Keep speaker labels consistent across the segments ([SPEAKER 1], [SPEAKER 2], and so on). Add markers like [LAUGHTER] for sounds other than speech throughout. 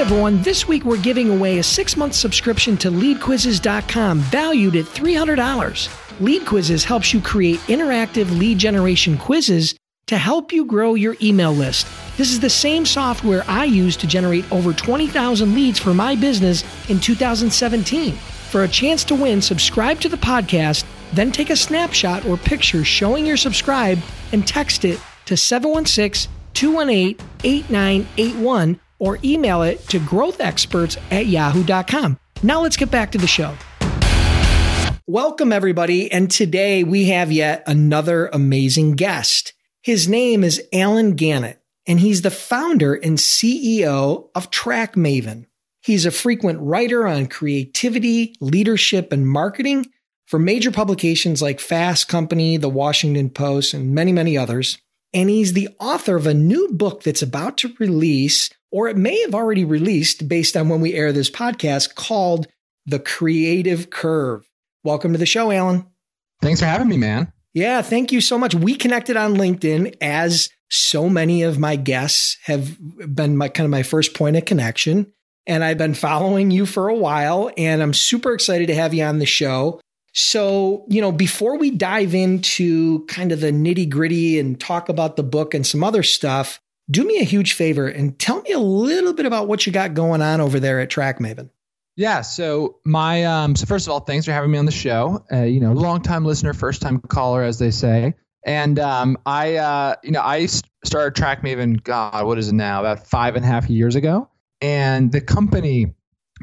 [SPEAKER 1] Everyone, this week we're giving away a six month subscription to leadquizzes.com valued at $300. Lead Quizzes helps you create interactive lead generation quizzes to help you grow your email list. This is the same software I used to generate over 20,000 leads for my business in 2017. For a chance to win, subscribe to the podcast, then take a snapshot or picture showing you're subscribed and text it to 716 218 8981 or email it to growthexperts at yahoo.com. Now let's get back to the show. Welcome, everybody. And today we have yet another amazing guest. His name is Allen Gannett, and he's the founder and CEO of TrackMaven. He's a frequent writer on creativity, leadership, and marketing for major publications like Fast Company, The Washington Post, and many, many others. And he's the author of a new book that's about to release, or it may have already released based on when we air this podcast, called The Creative Curve. Welcome to the show, Allen.
[SPEAKER 2] Thanks for having me, man.
[SPEAKER 1] Yeah, thank you so much. We connected on LinkedIn as so many of my guests have been my kind of my first point of connection. And I've been following you for a while, and I'm super excited to have you on the show. So, you know, before we dive into kind of the nitty gritty and talk about the book and some other stuff, do me a huge favor and tell me a little bit about what you got going on over there at TrackMaven.
[SPEAKER 2] Yeah. So my um. So first of all, thanks for having me on the show. Uh, you know, long time listener, first time caller, as they say. And um, I uh, you know, I started TrackMaven. God, what is it now? About five and a half years ago. And the company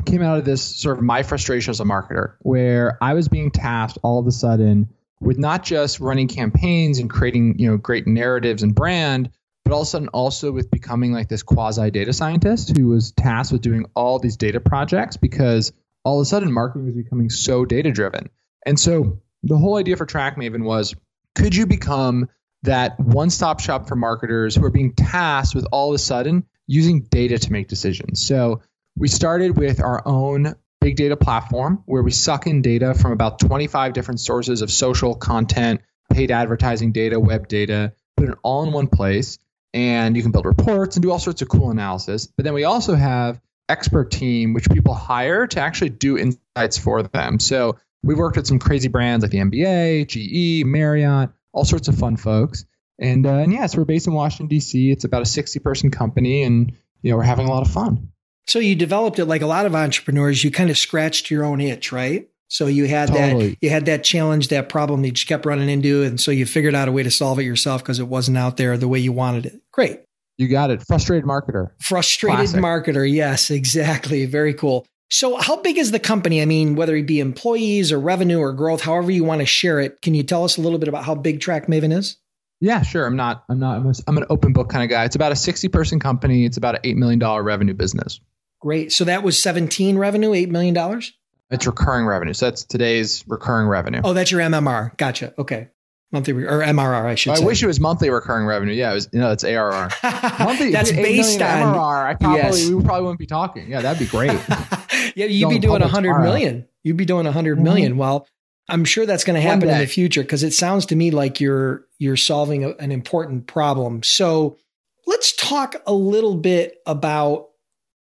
[SPEAKER 2] came out of this sort of my frustration as a marketer, where I was being tasked all of a sudden with not just running campaigns and creating you know great narratives and brand, but all of a sudden also with becoming like this quasi data scientist who was tasked with doing all these data projects because all of a sudden marketing was becoming so data driven. And so the whole idea for TrackMaven was could you become that one stop shop for marketers who are being tasked with all of a sudden using data to make decisions? So we started with our own big data platform where we suck in data from about 25 different sources of social content, paid advertising data, web data, put it all in one place. And you can build reports and do all sorts of cool analysis. But then we also have expert team, which people hire to actually do insights for them. So we've worked with some crazy brands like the NBA, GE, Marriott, all sorts of fun folks. And, uh, and yes, yeah, so we're based in Washington, D.C. It's about a 60 person company, and you know we're having a lot of fun.
[SPEAKER 1] So you developed it like a lot of entrepreneurs. You kind of scratched your own itch, right? So you had totally. that you had that challenge, that problem that you kept running into, and so you figured out a way to solve it yourself because it wasn't out there the way you wanted it. Great.
[SPEAKER 2] You got it. Frustrated marketer.
[SPEAKER 1] Frustrated Classic. marketer. Yes, [LAUGHS] exactly. Very cool. So how big is the company? I mean, whether it be employees or revenue or growth, however you want to share it, can you tell us a little bit about how big TrackMaven is?
[SPEAKER 2] Yeah, sure. I'm not. I'm not. I'm, an open book kind of guy. It's about a 60 person company. It's about an eight million dollar revenue business.
[SPEAKER 1] Great. So that was 17 revenue, $8 million?
[SPEAKER 2] It's recurring revenue. So that's today's recurring revenue.
[SPEAKER 1] Oh, that's your MMR. Gotcha. Okay. Monthly re- or MRR, I should
[SPEAKER 2] I
[SPEAKER 1] say.
[SPEAKER 2] wish it was monthly recurring revenue. Yeah, it was. You know, it's ARR. [LAUGHS]
[SPEAKER 1] monthly. that's based on
[SPEAKER 2] MRR. I probably yes. we probably wouldn't be talking. Yeah, that'd be great. [LAUGHS]
[SPEAKER 1] yeah, you'd be doing a hundred million. You'd be doing a 100 mm-hmm. million. Well, I'm sure that's going to happen in the future because it sounds to me like you're you're solving a, an important problem. So let's talk a little bit about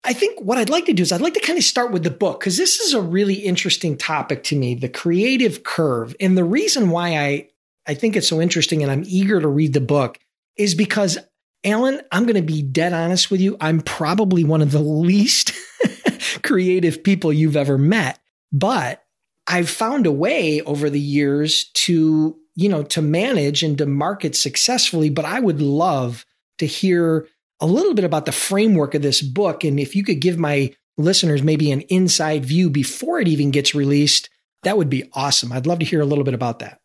[SPEAKER 1] I think what I'd like to do is I'd like to kind of start with the book because this is a really interesting topic to me, the creative curve. And the reason why I, I think it's so interesting and I'm eager to read the book is because, Allen, I'm going to be dead honest with you. I'm probably one of the least [LAUGHS] creative people you've ever met, but I've found a way over the years to, you know, to manage and to market successfully. But I would love to hear a little bit about the framework of this book. And if you could give my listeners maybe an inside view before it even gets released, that would be awesome. I'd love to hear a little bit about that.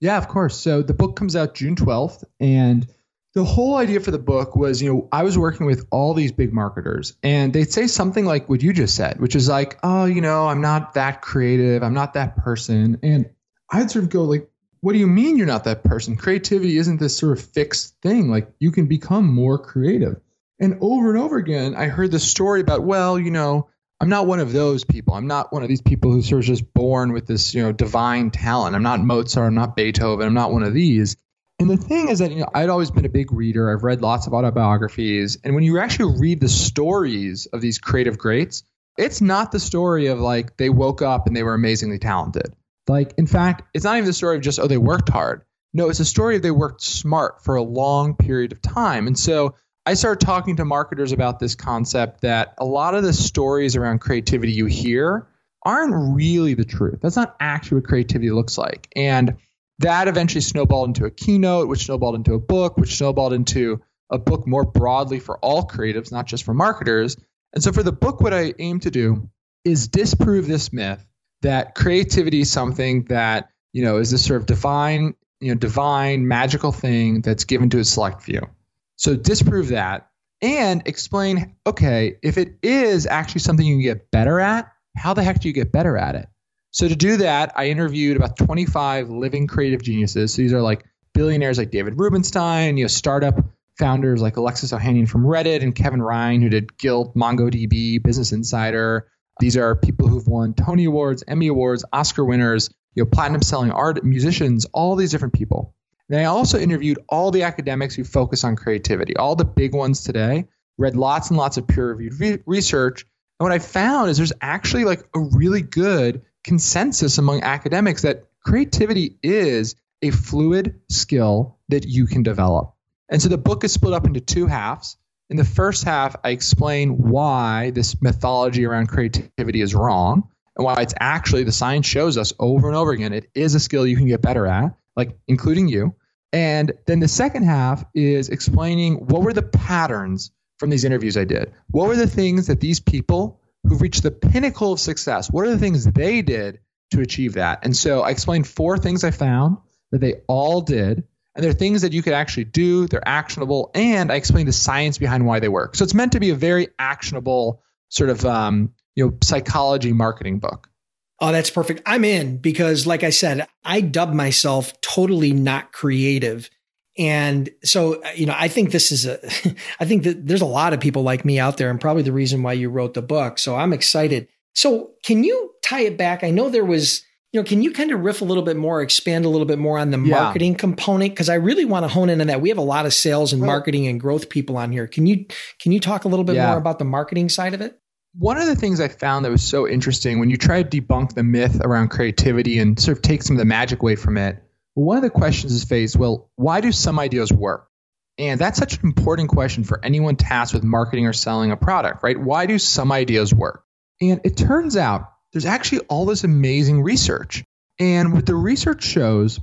[SPEAKER 2] Yeah, of course. So the book comes out June 12th. And the whole idea for the book was, you know, I was working with all these big marketers and they'd say something like what you just said, which is like, oh, you know, I'm not that creative. I'm not that person. And I'd sort of go like, what do you mean you're not that person? Creativity isn't this sort of fixed thing. Like you can become more creative. And over and over again, I heard the story about, well, you know, I'm not one of those people. I'm not one of these people who sort of just born with this, you know, divine talent. I'm not Mozart. I'm not Beethoven. I'm not one of these. And the thing is that you know I'd always been a big reader. I've read lots of autobiographies, and when you actually read the stories of these creative greats, it's not the story of like they woke up and they were amazingly talented. Like in fact, it's not even the story of just oh they worked hard. No, it's a story of they worked smart for a long period of time. And so I started talking to marketers about this concept that a lot of the stories around creativity you hear aren't really the truth. That's not actually what creativity looks like. And that eventually snowballed into a keynote, which snowballed into a book, which snowballed into a book more broadly for all creatives, not just for marketers. And so for the book, what I aim to do is disprove this myth that creativity is something that, you know, is this sort of divine, you know, divine, magical thing that's given to a select few. So disprove that and explain, okay, if it is actually something you can get better at, how the heck do you get better at it? So to do that, I interviewed about 25 living creative geniuses. So these are like billionaires like David Rubenstein, you know, startup founders like Alexis Ohanian from Reddit and Kevin Ryan, who did Gilt, MongoDB, Business Insider. These are people who've won Tony Awards, Emmy Awards, Oscar winners, you know, platinum selling art musicians, all these different people. Then I also interviewed all the academics who focus on creativity, all the big ones today, read lots and lots of peer reviewed re- research. And what I found is there's actually like a really good consensus among academics that creativity is a fluid skill that you can develop. And so the book is split up into two halves. In the first half, I explain why this mythology around creativity is wrong and why it's actually the science shows us over and over again it is a skill you can get better at, like including you. And then the second half is explaining what were the patterns from these interviews I did. What were the things that these people who've reached the pinnacle of success. What are the things they did to achieve that? And so I explained four things I found that they all did. And they're things that you could actually do, they're actionable, and I explained the science behind why they work. So it's meant to be a very actionable sort of um, you know psychology marketing book.
[SPEAKER 1] Oh, that's perfect. I'm in because, like I said, I dub myself totally not creative. And so, you know, I think this is a, [LAUGHS] I think that there's a lot of people like me out there and probably the reason why you wrote the book. So I'm excited. So can you tie it back? I know there was, you know, can you kind of riff a little bit more, expand a little bit more on the yeah. marketing component? Cause I really want to hone in on that. We have a lot of sales and marketing and growth people on here. Can you, can you talk a little bit yeah. more about the marketing side of it?
[SPEAKER 2] One of the things I found that was so interesting when you try to debunk the myth around creativity and sort of take some of the magic away from it one of the questions is faced well, why do some ideas work? And that's such an important question for anyone tasked with marketing or selling a product, right? Why do some ideas work? And it turns out there's actually all this amazing research. And what the research shows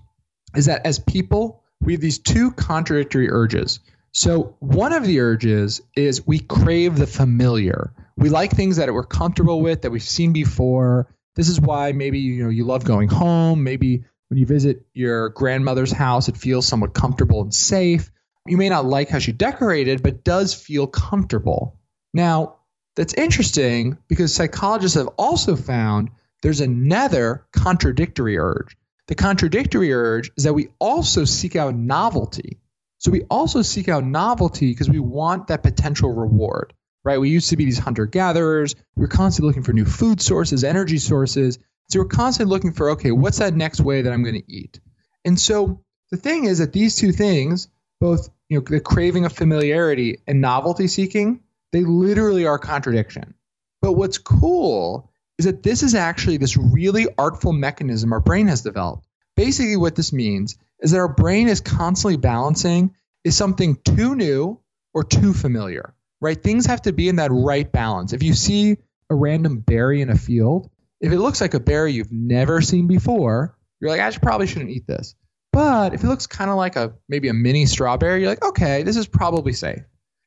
[SPEAKER 2] is that as people, we have these two contradictory urges. So, one of the urges is we crave the familiar. We like things that we're comfortable with, that we've seen before. This is why maybe you know you love going home, maybe when you visit your grandmother's house, it feels somewhat comfortable and safe. You may not like how she decorated, but does feel comfortable. Now, that's interesting because psychologists have also found there's another contradictory urge. The contradictory urge is that we also seek out novelty. So we also seek out novelty because we want that potential reward, right? We used to be these hunter gatherers. We we're constantly looking for new food sources, energy sources. So we're constantly looking for, okay, what's that next way that I'm going to eat? And so the thing is that these two things, both you know, the craving of familiarity and novelty seeking, they literally are a contradiction. But what's cool is that this is actually this really artful mechanism our brain has developed. Basically, what this means is that our brain is constantly balancing is something too new or too familiar, right? Things have to be in that right balance. If you see a random berry in a field, if it looks like a berry you've never seen before, you're like, I should, probably shouldn't eat this. But if it looks kind of like a maybe a mini strawberry, you're like, okay, this is probably safe.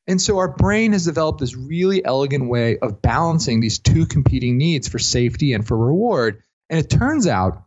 [SPEAKER 2] And so our brain has developed this really elegant way of balancing these two competing needs for safety and for reward. And it turns out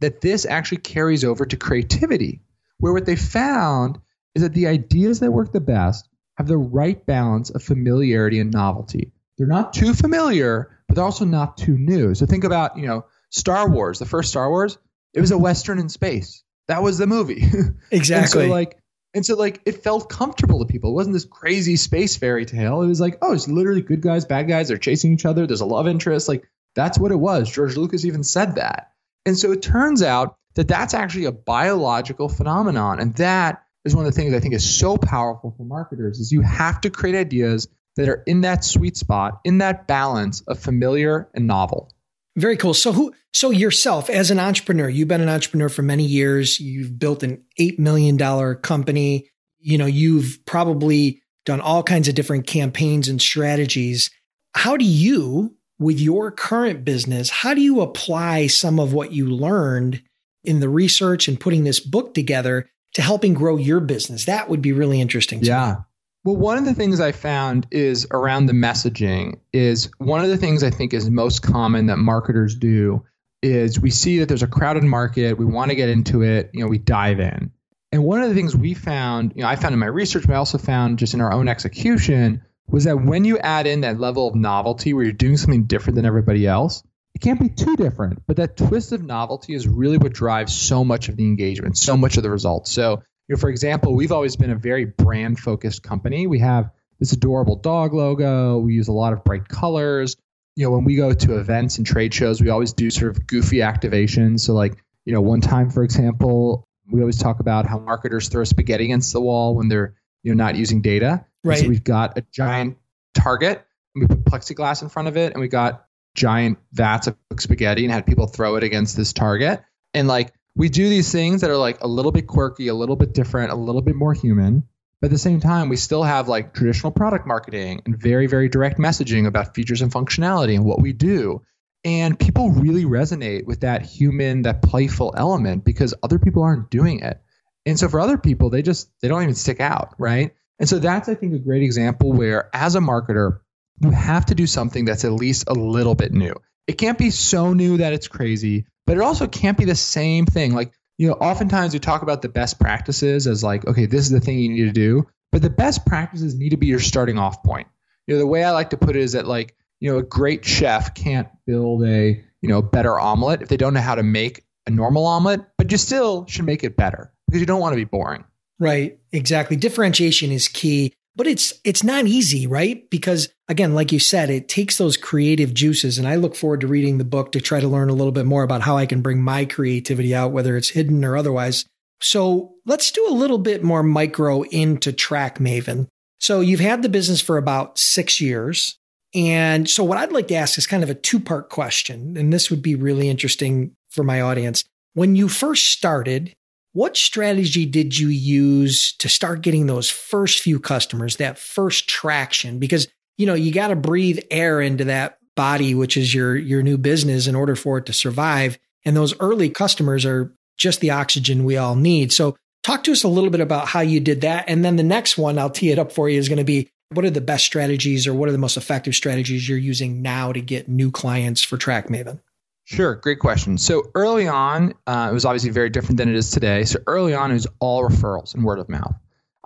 [SPEAKER 2] that this actually carries over to creativity, where what they found is that the ideas that work the best have the right balance of familiarity and novelty. They're not too familiar, but they're also not too new. So think about, you know, Star Wars, the first Star Wars, it was a Western in space. That was the movie. [LAUGHS]
[SPEAKER 1] Exactly.
[SPEAKER 2] so like and so like it felt comfortable to people. It wasn't this crazy space fairy tale. It was like, oh, it's literally good guys, bad guys, they're chasing each other, there's a love interest. Like that's what it was. George Lucas even said that. And so it turns out that that's actually a biological phenomenon and that is one of the things I think is so powerful for marketers is you have to create ideas that are in that sweet spot, in that balance of familiar and novel.
[SPEAKER 1] Very cool. So who so yourself as an entrepreneur, you've been an entrepreneur for many years, you've built an 8 million dollar company, you know, you've probably done all kinds of different campaigns and strategies. How do you with your current business, how do you apply some of what you learned in the research and putting this book together to helping grow your business? That would be really interesting.
[SPEAKER 2] yeah. Me. Well, one of the things I found is around the messaging is one of the things I think is most common that marketers do is we see that there's a crowded market, we want to get into it, you know, we dive in. And one of the things we found, you know, I found in my research, but I also found just in our own execution was that when you add in that level of novelty where you're doing something different than everybody else, it can't be too different, but that twist of novelty is really what drives so much of the engagement, so much of the results. So, you know, for example, we've always been a very brand focused company. We have this adorable dog logo. We use a lot of bright colors. You know, when we go to events and trade shows, we always do sort of goofy activations. So, like, you know, one time, for example, we always talk about how marketers throw spaghetti against the wall when they're you know not using data.
[SPEAKER 1] Right.
[SPEAKER 2] so we've got a giant target, and we put plexiglass in front of it, and we got giant vats of spaghetti and had people throw it against this target. And like we do these things that are like a little bit quirky, a little bit different, a little bit more human. But at the same time, we still have like traditional product marketing and very, very direct messaging about features and functionality and what we do. And people really resonate with that human, that playful element because other people aren't doing it. And so for other people, they just they don't even stick out, right? And so that's I think a great example where as a marketer, you have to do something that's at least a little bit new. It can't be so new that it's crazy, but it also can't be the same thing. Like, you know, oftentimes we talk about the best practices as like, okay, this is the thing you need to do, but the best practices need to be your starting off point. You know, the way I like to put it is that like, you know, a great chef can't build a, you know, better omelet if they don't know how to make a normal omelet, but you still should make it better because you don't want to be boring.
[SPEAKER 1] Right, exactly. Differentiation is key but it's it's not easy right? Because again like you said it takes those creative juices and i look forward to reading the book to try to learn a little bit more about how i can bring my creativity out whether it's hidden or otherwise. So let's do a little bit more micro into TrackMaven. So you've had the business for about six years and so what i'd like to ask is kind of a two part question and this would be really interesting for my audience. When you first started what strategy did you use to start getting those first few customers, that first traction? Because, you know, you got to breathe air into that body, which is your, your new business in order for it to survive. And those early customers are just the oxygen we all need. So talk to us a little bit about how you did that. And then the next one, I'll tee it up for you, is going to be what are the best strategies or what are the most effective strategies you're using now to get new clients for TrackMaven?
[SPEAKER 2] Sure, great question. So early on, uh, it was obviously very different than it is today. So early on, it was all referrals and word of mouth.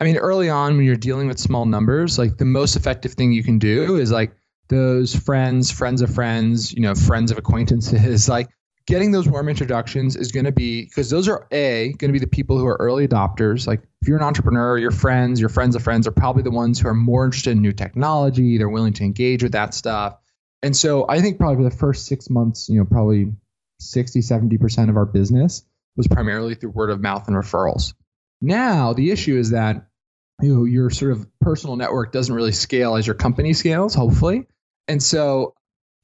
[SPEAKER 2] I mean, early on, when you're dealing with small numbers, like the most effective thing you can do is like those friends, friends of friends, you know, friends of acquaintances, [LAUGHS] like getting those warm introductions is going to be because those are a going to be the people who are early adopters. Like if you're an entrepreneur, your friends, your friends of friends are probably the ones who are more interested in new technology. They're willing to engage with that stuff. And so I think probably for the first six months, you know, probably 60, 70% of our business was primarily through word of mouth and referrals. Now the issue is that you know your sort of personal network doesn't really scale as your company scales, hopefully. And so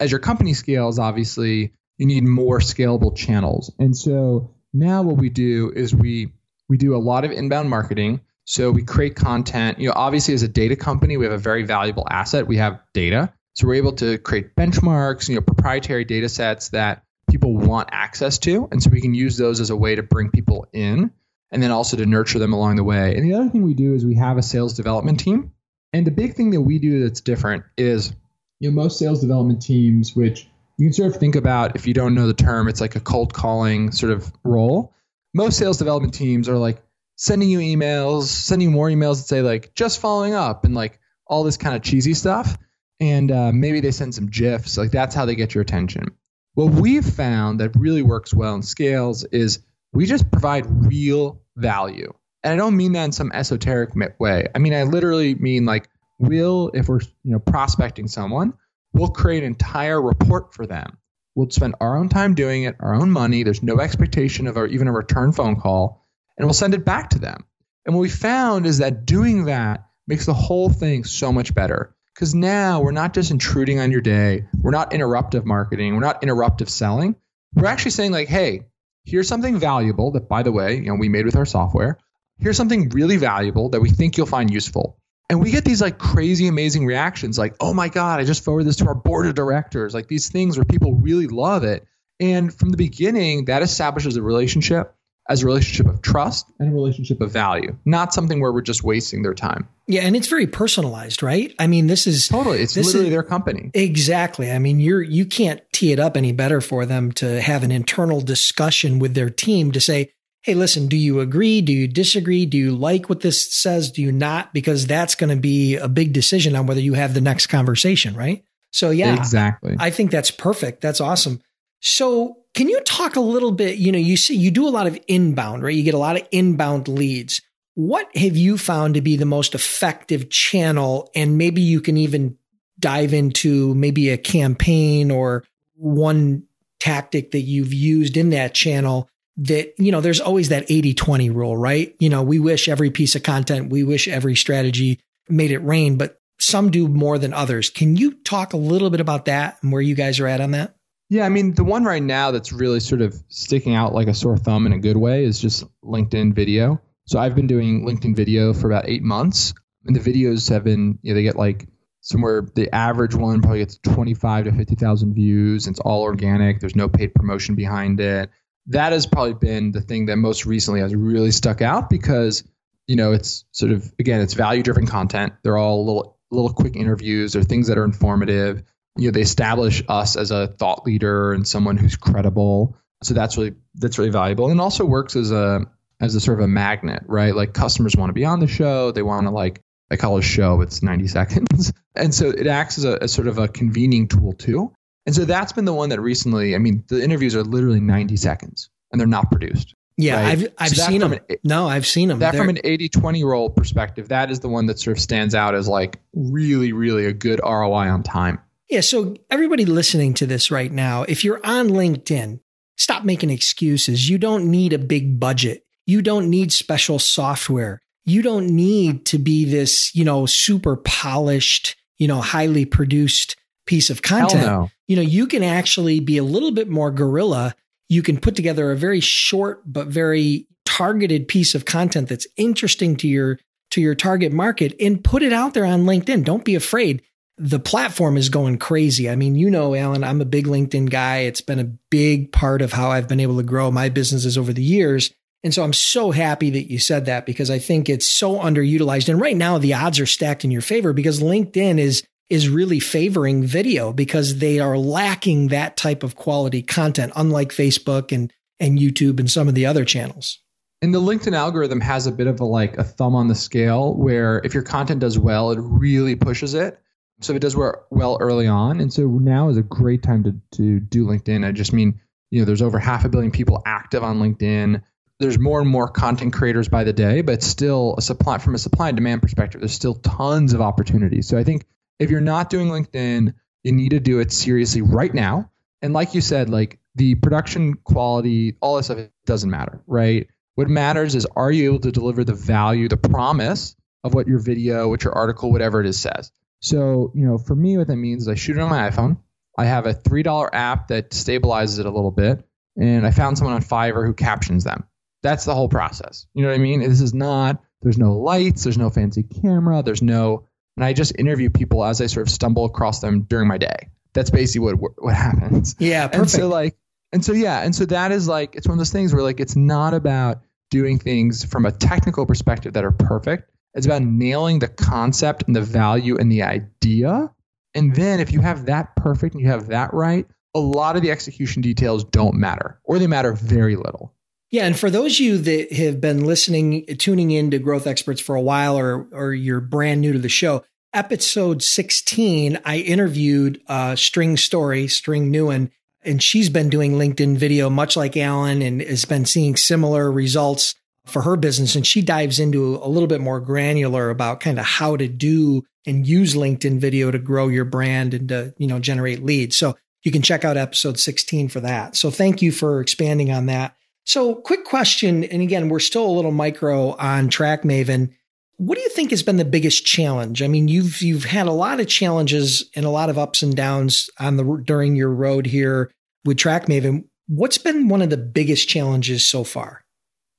[SPEAKER 2] as your company scales, obviously you need more scalable channels. And so now what we do is we we do a lot of inbound marketing. So we create content. You know, obviously as a data company, we have a very valuable asset. We have data. So we're able to create benchmarks, you know, proprietary data sets that people want access to. And so we can use those as a way to bring people in and then also to nurture them along the way. And the other thing we do is we have a sales development team. And the big thing that we do that's different is, you know, most sales development teams, which you can sort of think about if you don't know the term, it's like a cold calling sort of role. Most sales development teams are like sending you emails, sending you more emails that say like just following up and like all this kind of cheesy stuff. And uh, maybe they send some GIFs. Like that's how they get your attention. What we've found that really works well and scales is we just provide real value. And I don't mean that in some esoteric way. I mean, I literally mean like we'll, if we're you know prospecting someone, we'll create an entire report for them. We'll spend our own time doing it, our own money. There's no expectation of even a return phone call, and we'll send it back to them. And what we found is that doing that makes the whole thing so much better because now we're not just intruding on your day. We're not interruptive marketing. We're not interruptive selling. We're actually saying like, hey, here's something valuable that, by the way, you know, we made with our software. Here's something really valuable that we think you'll find useful. And we get these like crazy, amazing reactions like, oh my God, I just forwarded this to our board of directors. Like these things where people really love it. And from the beginning, that establishes a relationship as a relationship of trust and a relationship of value, not something where we're just wasting their time.
[SPEAKER 1] Yeah, and it's very personalized, right? I mean, this is
[SPEAKER 2] totally it's literally is, their company.
[SPEAKER 1] Exactly. I mean, you're you can't tee it up any better for them to have an internal discussion with their team to say, "Hey, listen, do you agree? Do you disagree? Do you like what this says? Do you not?" Because that's going to be a big decision on whether you have the next conversation, right? So, yeah.
[SPEAKER 2] Exactly.
[SPEAKER 1] I think that's perfect. That's awesome. So, can you talk a little bit? You know, you see, you do a lot of inbound, right? You get a lot of inbound leads. What have you found to be the most effective channel? And maybe you can even dive into maybe a campaign or one tactic that you've used in that channel that, you know, there's always that 80 20 rule, right? You know, we wish every piece of content, we wish every strategy made it rain, but some do more than others. Can you talk a little bit about that and where you guys are at on that?
[SPEAKER 2] Yeah, I mean, the one right now that's really sort of sticking out like a sore thumb in a good way is just LinkedIn video. So I've been doing LinkedIn video for about eight months, and the videos have been, you know, they get like somewhere the average one probably gets 25 to 50,000 views. It's all organic. There's no paid promotion behind it. That has probably been the thing that most recently has really stuck out because, you know, it's sort of again, it's value driven content. They're all little little quick interviews or things that are informative you know they establish us as a thought leader and someone who's credible so that's really that's really valuable and also works as a as a sort of a magnet right like customers want to be on the show they want to like i call a show it's 90 [LAUGHS] seconds and so it acts as a, a sort of a convening tool too and so that's been the one that recently i mean the interviews are literally 90 seconds and they're not produced
[SPEAKER 1] yeah, right? I've I've so seen them. An, no, I've seen them.
[SPEAKER 2] That They're, from an 80-20 role perspective, that is the one that sort of stands out as like really, really a good ROI on time.
[SPEAKER 1] Yeah. So, everybody listening to this right now, if you're on LinkedIn, stop making excuses. You don't need a big budget. You don't need special software. You don't need to be this, you know, super polished, you know, highly produced piece of content. No. You know, you can actually be a little bit more guerrilla. You can put together a very short but very targeted piece of content that's interesting to your to your target market and put it out there on LinkedIn. Don't be afraid the platform is going crazy. I mean, you know, Allen, I'm a big LinkedIn guy. It's been a big part of how I've been able to grow my businesses over the years. And so I'm so happy that you said that because I think it's so underutilized. And right now the odds are stacked in your favor because LinkedIn is is really favoring video because they are lacking that type of quality content, unlike Facebook and and YouTube and some of the other channels.
[SPEAKER 2] And the LinkedIn algorithm has a bit of a like a thumb on the scale where if your content does well, it really pushes it. So it does work well early on. And so now is a great time to, to do LinkedIn. I just mean, you know, there's over half a billion people active on LinkedIn. There's more and more content creators by the day, but still a supply from a supply and demand perspective, there's still tons of opportunities. So I think if you're not doing LinkedIn, you need to do it seriously right now. And like you said, like the production quality, all this stuff doesn't matter, right? What matters is are you able to deliver the value, the promise of what your video, what your article, whatever it is says. So, you know, for me, what that means is I shoot it on my iPhone. I have a $3 app that stabilizes it a little bit. And I found someone on Fiverr who captions them. That's the whole process. You know what I mean? This is not, there's no lights, there's no fancy camera, there's no, and I just interview people as I sort of stumble across them during my day. That's basically what what happens.
[SPEAKER 1] Yeah, perfect.
[SPEAKER 2] And so like, and so yeah, and so that is like, it's one of those things where like it's not about doing things from a technical perspective that are perfect. It's about nailing the concept and the value and the idea. And then if you have that perfect and you have that right, a lot of the execution details don't matter or they matter very little.
[SPEAKER 1] Yeah, and for those of you that have been listening, tuning in to Growth Experts for a while, or or you're brand new to the show, episode 16, I interviewed uh, String Story, String Newen, and she's been doing LinkedIn video much like Allen, and has been seeing similar results for her business. And she dives into a little bit more granular about kind of how to do and use LinkedIn video to grow your brand and to you know generate leads. So you can check out episode 16 for that. So thank you for expanding on that. So, quick question. And again, we're still a little micro on TrackMaven. What do you think has been the biggest challenge? I mean, you've you've had a lot of challenges and a lot of ups and downs on the during your road here with TrackMaven. What's been one of the biggest challenges so far?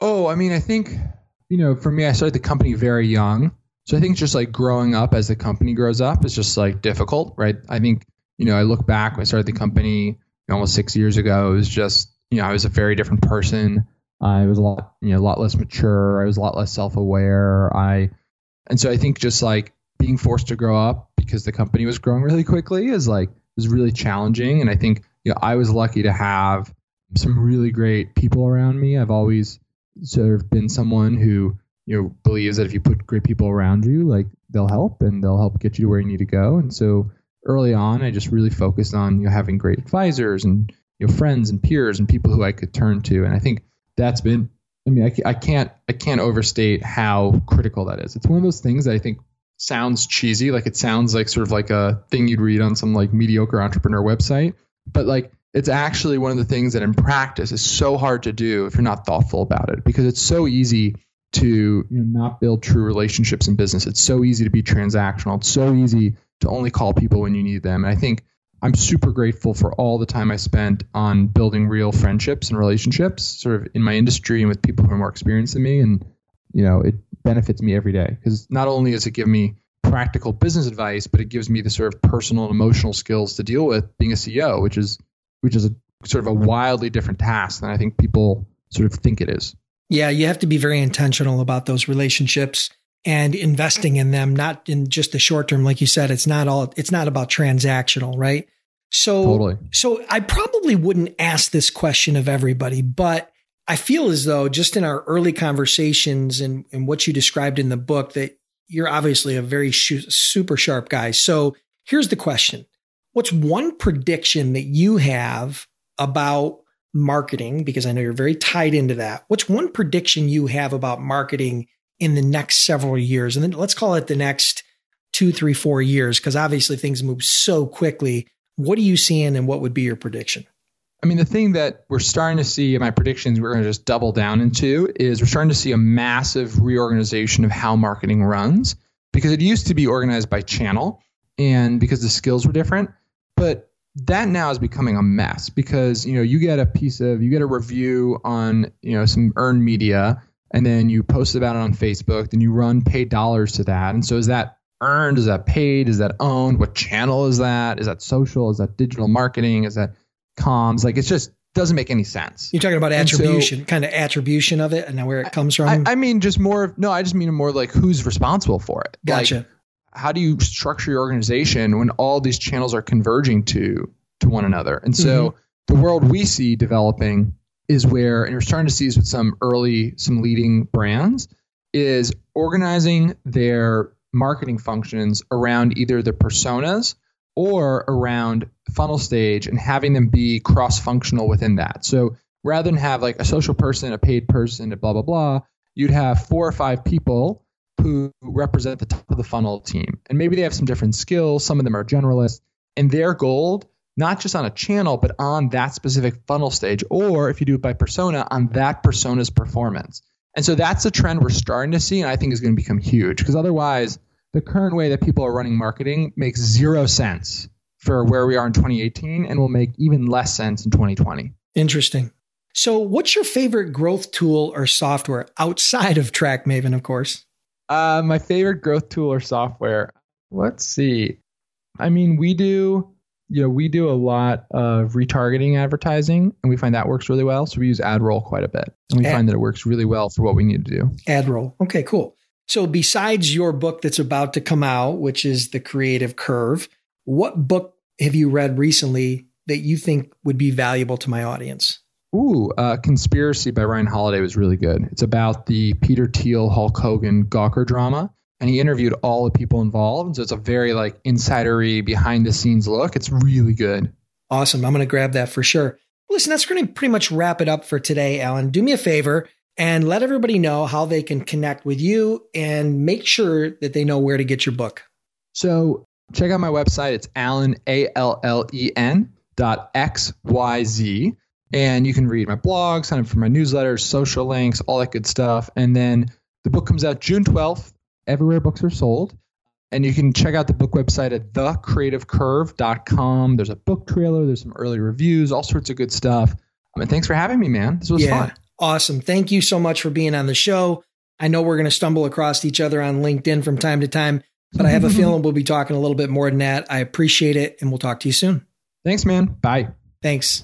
[SPEAKER 2] Oh, I mean, I think you know, for me, I started the company very young, so I think just like growing up as the company grows up is just like difficult, right? I think you know, I look back when I started the company almost six years ago. It was just you know, I was a very different person. I was a lot, you know, a lot less mature. I was a lot less self-aware. I, and so I think just like being forced to grow up because the company was growing really quickly is like was really challenging. And I think you know I was lucky to have some really great people around me. I've always sort of been someone who you know believes that if you put great people around you, like they'll help and they'll help get you to where you need to go. And so early on, I just really focused on you know having great advisors and you know friends and peers and people who I could turn to. And I think that's been I mean I, I can't I can't overstate how critical that is. It's one of those things that I think sounds cheesy, like it sounds like sort of like a thing you'd read on some like mediocre entrepreneur website, but like it's actually one of the things that in practice is so hard to do if you're not thoughtful about it because it's so easy to you know, not build true relationships in business. It's so easy to be transactional. It's so easy to only call people when you need them. And I think I'm super grateful for all the time I spent on building real friendships and relationships, sort of in my industry and with people who are more experienced than me. And, you know, it benefits me every day because not only does it give me practical business advice, but it gives me the sort of personal and emotional skills to deal with being a CEO, which is which is a sort of a mm-hmm. wildly different task than I think people sort of think it is.
[SPEAKER 1] Yeah, you have to be very intentional about those relationships and investing in them, not in just the short term. Like you said, it's not all, it's not about transactional, right? So, totally. so I probably wouldn't ask this question of everybody, but I feel as though just in our early conversations and, and what you described in the book that you're obviously a very sh- super sharp guy. So here's the question. What's one prediction that you have about marketing? Because I know you're very tied into that. What's one prediction you have about marketing in the next several years. And then let's call it the next two, three, four years, because obviously things move so quickly. What are you seeing and what would be your prediction?
[SPEAKER 2] I mean, the thing that we're starting to see in my predictions, we're going to just double down into is we're starting to see a massive reorganization of how marketing runs because it used to be organized by channel and because the skills were different. But that now is becoming a mess because you know you get a piece of you get a review on you know some earned media and then you post about it on Facebook, then you run paid dollars to that. And so is that earned? Is that paid? Is that owned? What channel is that? Is that social? Is that digital marketing? Is that comms? Like it's just doesn't make any sense.
[SPEAKER 1] You're talking about attribution, so, kind of attribution of it and where it comes from.
[SPEAKER 2] I, I, mean, just more. No, I just mean more like who's responsible for it.
[SPEAKER 1] Gotcha.
[SPEAKER 2] Like, how do you structure your organization when all these channels are converging to to one another? And so mm-hmm. the world we see developing is where, and you're starting to see this with some early, some leading brands, is organizing their marketing functions around either the personas or around funnel stage and having them be cross functional within that. So rather than have like a social person, a paid person, a blah, blah, blah, you'd have four or five people who represent the top of the funnel team. And maybe they have some different skills. Some of them are generalists. And their goal not just on a channel, but on that specific funnel stage, or if you do it by persona, on that persona's performance. And so that's a trend we're starting to see, and I think is going to become huge because otherwise, the current way that people are running marketing makes zero sense for where we are in 2018 and will make even less sense in 2020.
[SPEAKER 1] Interesting. So, what's your favorite growth tool or software outside of TrackMaven, of course?
[SPEAKER 2] Uh, my favorite growth tool or software. Let's see. I mean, we do you know, we do a lot of retargeting advertising, and we find that works really well. So we use AdRoll quite a bit, and we Ad- find that it works really well for what we need to do.
[SPEAKER 1] AdRoll. Okay, cool. So besides your book that's about to come out, which is The Creative Curve, what book have you read recently that you think would be valuable to my audience?
[SPEAKER 2] Ooh, uh, Conspiracy by Ryan Holiday was really good. It's about the Peter Thiel Hulk Hogan Gawker drama, and he interviewed all the people involved. So it's a very like insidery, behind the scenes look. It's really good.
[SPEAKER 1] Awesome. I'm going to grab that for sure. Listen, that's going to pretty much wrap it up for today, Allen. Do me a favor and let everybody know how they can connect with you and make sure that they know where to get your book.
[SPEAKER 2] So check out my website. It's Allen, A L L E N dot X Y Z. And you can read my blog, sign up for my newsletters, social links, all that good stuff. And then the book comes out June 12th, everywhere books are sold. And you can check out the book website at thecreativecurve.com. There's a book trailer, there's some early reviews, all sorts of good stuff. I mean, thanks for having me, man. This was yeah, fun.
[SPEAKER 1] Awesome. Thank you so much for being on the show. I know we're going to stumble across each other on LinkedIn from time to time, but I have a [LAUGHS] feeling we'll be talking a little bit more than that. I appreciate it, and we'll talk to you soon.
[SPEAKER 2] Thanks, man. Bye.
[SPEAKER 1] Thanks.